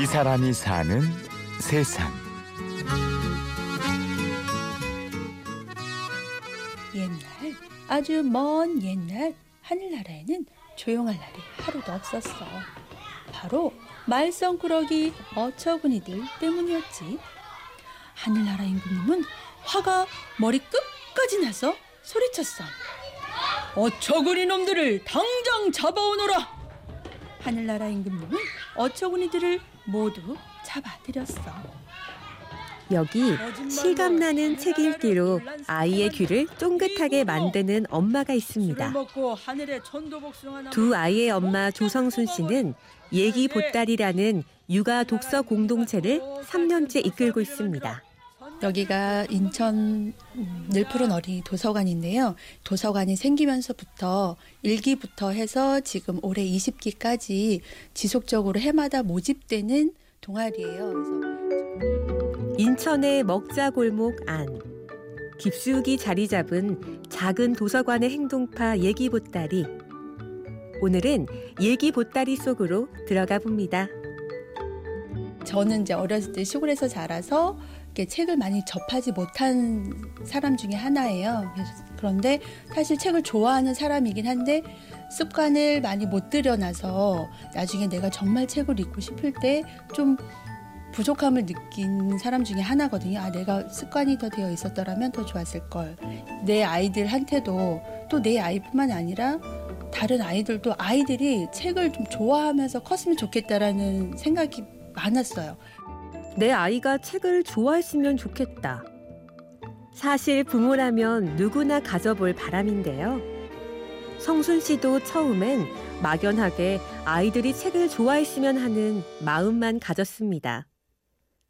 이 사람이 사는 세상. 옛날 아주 먼 옛날 하늘나라에는 조용할 날이 하루도 없었어. 바로 말썽꾸러기 어처구니들 때문이었지. 하늘나라 임금님은 화가 머리 끝까지 나서 소리쳤어. 어처구니 놈들을 당장 잡아오너라. 하늘나라 임금님은 어처구니들을 모두 잡아들였어. 여기 실감나는 책 읽기로 아이의 귀를 쫑긋하게 만드는 엄마가 있습니다. 두 아이의 엄마 조성순 씨는 예기 보따리라는 육아 독서 공동체를 3년째 이끌고 있습니다. 여기가 인천 늘푸른 어린이 도서관인데요. 도서관이 생기면서부터 1기부터 해서 지금 올해 20기까지 지속적으로 해마다 모집되는 동아리예요. 그래서 인천의 먹자골목 안 깊숙이 자리 잡은 작은 도서관의 행동파 예기 보따리 오늘은 예기 보따리 속으로 들어가 봅니다. 저는 이제 어렸을 때 시골에서 자라서 책을 많이 접하지 못한 사람 중에 하나예요. 그런데 사실 책을 좋아하는 사람이긴 한데 습관을 많이 못 들여놔서 나중에 내가 정말 책을 읽고 싶을 때 좀 부족함을 느낀 사람 중에 하나거든요. 아, 내가 습관이 더 되어 있었더라면 더 좋았을 걸. 내 아이들한테도 또 내 아이뿐만 아니라 다른 아이들도 아이들이 책을 좀 좋아하면서 컸으면 좋겠다라는 생각이 많았어요. 내 아이가 책을 좋아했으면 좋겠다. 사실 부모라면 누구나 가져볼 바람인데요. 성순 씨도 처음엔 막연하게 아이들이 책을 좋아했으면 하는 마음만 가졌습니다.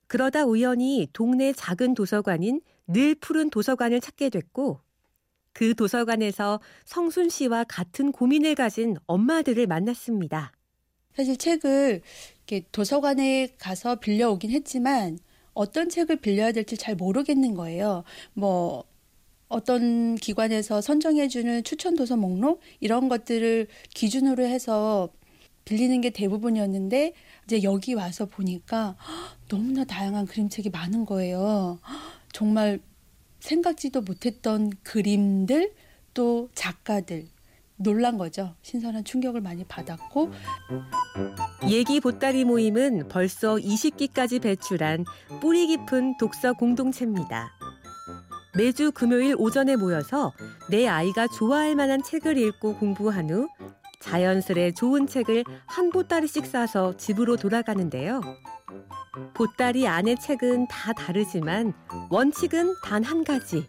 그러다 우연히 동네 작은 도서관인 늘 푸른 도서관을 찾게 됐고 그 도서관에서 성순 씨와 같은 고민을 가진 엄마들을 만났습니다. 사실 책을 이렇게 도서관에 가서 빌려오긴 했지만 어떤 책을 빌려야 될지 잘 모르겠는 거예요. 뭐 어떤 기관에서 선정해주는 추천 도서 목록 이런 것들을 기준으로 해서 빌리는 게 대부분이었는데 이제 여기 와서 보니까 너무나 다양한 그림책이 많은 거예요. 정말 생각지도 못했던 그림들 또 작가들 놀란 거죠. 신선한 충격을 많이 받았고 예기 보따리 모임은 벌써 20기까지 배출한 뿌리 깊은 독서 공동체입니다. 매주 금요일 오전에 모여서 내 아이가 좋아할 만한 책을 읽고 공부한 후 자연스레 좋은 책을 한 보따리씩 싸서 집으로 돌아가는데요. 보따리 안의 책은 다 다르지만 원칙은 단 한 가지.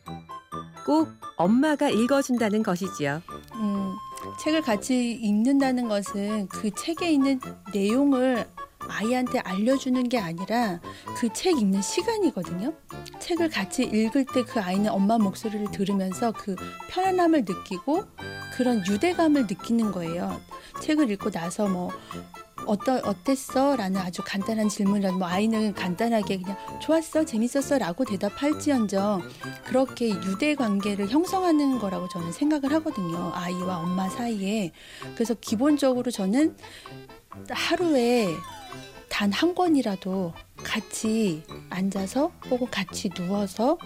꼭 엄마가 읽어준다는 것이지요. 음, 책을 같이 읽는다는 것은 그 책에 있는 내용을 아이한테 알려주는 게 아니라 그 책 읽는 시간이거든요. 책을 같이 읽을 때 그 아이는 엄마 목소리를 들으면서 그 편안함을 느끼고 그런 유대감을 느끼는 거예요. 책을 읽고 나서 뭐 어떠 어땠어? 라는 아주 간단한 질문이라도 뭐 아이는 간단하게 그냥 좋았어, 재밌었어 라고 대답할지언정 그렇게 유대 관계를 형성하는 거라고 저는 생각을 하거든요. 아이와 엄마 사이에. 그래서 기본적으로 저는 하루에 단 한 권이라도 같이 앉아서 혹은 같이 누워서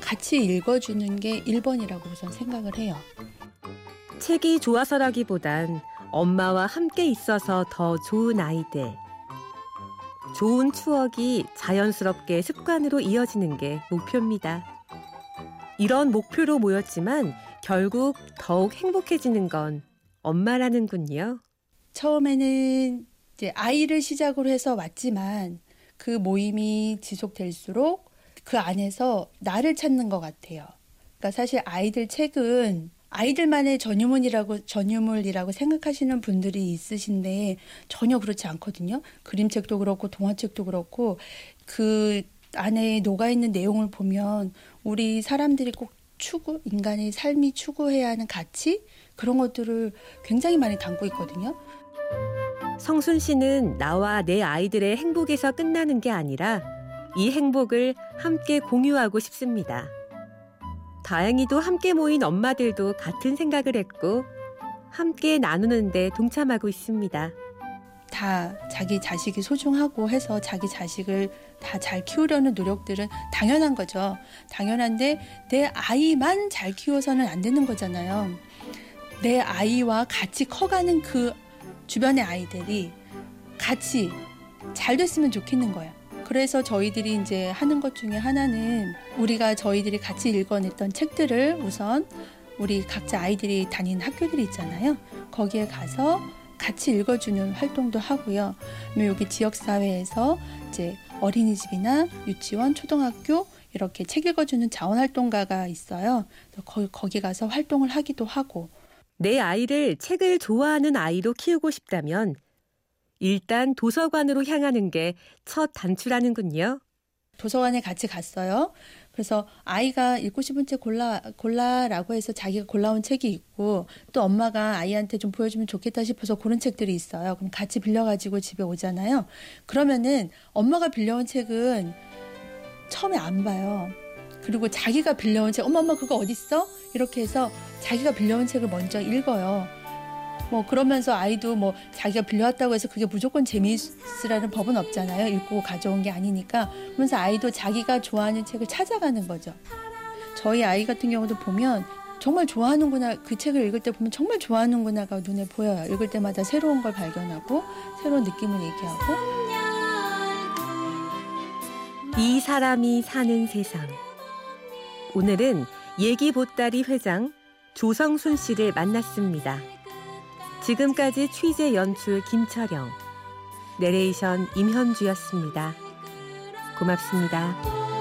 같이 읽어주는 게 1번이라고 우선 생각을 해요. 책이 좋아서라기보단 엄마와 함께 있어서 더 좋은 아이들. 좋은 추억이 자연스럽게 습관으로 이어지는 게 목표입니다. 이런 목표로 모였지만 결국 더욱 행복해지는 건 엄마라는군요. 처음에는 이제 아이를 시작으로 해서 왔지만 그 모임이 지속될수록 그 안에서 나를 찾는 것 같아요. 그러니까 사실 아이들 책은 아이들만의 전유물이라고 전유물이라고 생각하시는 분들이 있으신데 전혀 그렇지 않거든요. 그림책도 그렇고 동화책도 그렇고 그 안에 녹아 있는 내용을 보면 우리 사람들이 꼭 추구 인간의 삶이 추구해야 하는 가치 그런 것들을 굉장히 많이 담고 있거든요. 성순 씨는 나와 내 아이들의 행복에서 끝나는 게 아니라 이 행복을 함께 공유하고 싶습니다. 다행히도 함께 모인 엄마들도 같은 생각을 했고 함께 나누는데 동참하고 있습니다. 다 자기 자식이 소중하고 해서 자기 자식을 다 잘 키우려는 노력들은 당연한 거죠. 당연한데 내 아이만 잘 키워서는 안 되는 거잖아요. 내 아이와 같이 커가는 그 주변의 아이들이 같이 잘 됐으면 좋겠는 거예요. 그래서 저희들이 이제 하는 것 중에 하나는 우리가 저희들이 같이 읽어냈던 책들을 우선 우리 각자 아이들이 다니는 학교들이 있잖아요. 거기에 가서 같이 읽어주는 활동도 하고요. 여기 지역사회에서 이제 어린이집이나 유치원, 초등학교 이렇게 책 읽어주는 자원활동가가 있어요. 거기, 거기 가서 활동을 하기도 하고. 내 아이를 책을 좋아하는 아이로 키우고 싶다면 일단 도서관으로 향하는 게 첫 단추라는군요. 도서관에 같이 갔어요. 그래서 아이가 읽고 싶은 책 골라 골라라고 해서 자기가 골라온 책이 있고 또 엄마가 아이한테 좀 보여주면 좋겠다 싶어서 그런 책들이 있어요. 그럼 같이 빌려가지고 집에 오잖아요. 그러면은 엄마가 빌려온 책은 처음에 안 봐요. 그리고 자기가 빌려온 책, 엄마, 엄마 그거 어딨어? 이렇게 해서 자기가 빌려온 책을 먼저 읽어요. 뭐 그러면서 아이도 뭐 자기가 빌려왔다고 해서 그게 무조건 재미있으라는 법은 없잖아요. 읽고 가져온 게 아니니까. 그러면서 아이도 자기가 좋아하는 책을 찾아가는 거죠. 저희 아이 같은 경우도 보면 정말 좋아하는구나 그 책을 읽을 때 보면 정말 좋아하는구나가 눈에 보여요. 읽을 때마다 새로운 걸 발견하고 새로운 느낌을 얘기하고 이 사람이 사는 세상 오늘은 얘기 보따리 회장 조성순 씨를 만났습니다. 지금까지 취재 연출 김철영, 내레이션 임현주였습니다. 고맙습니다.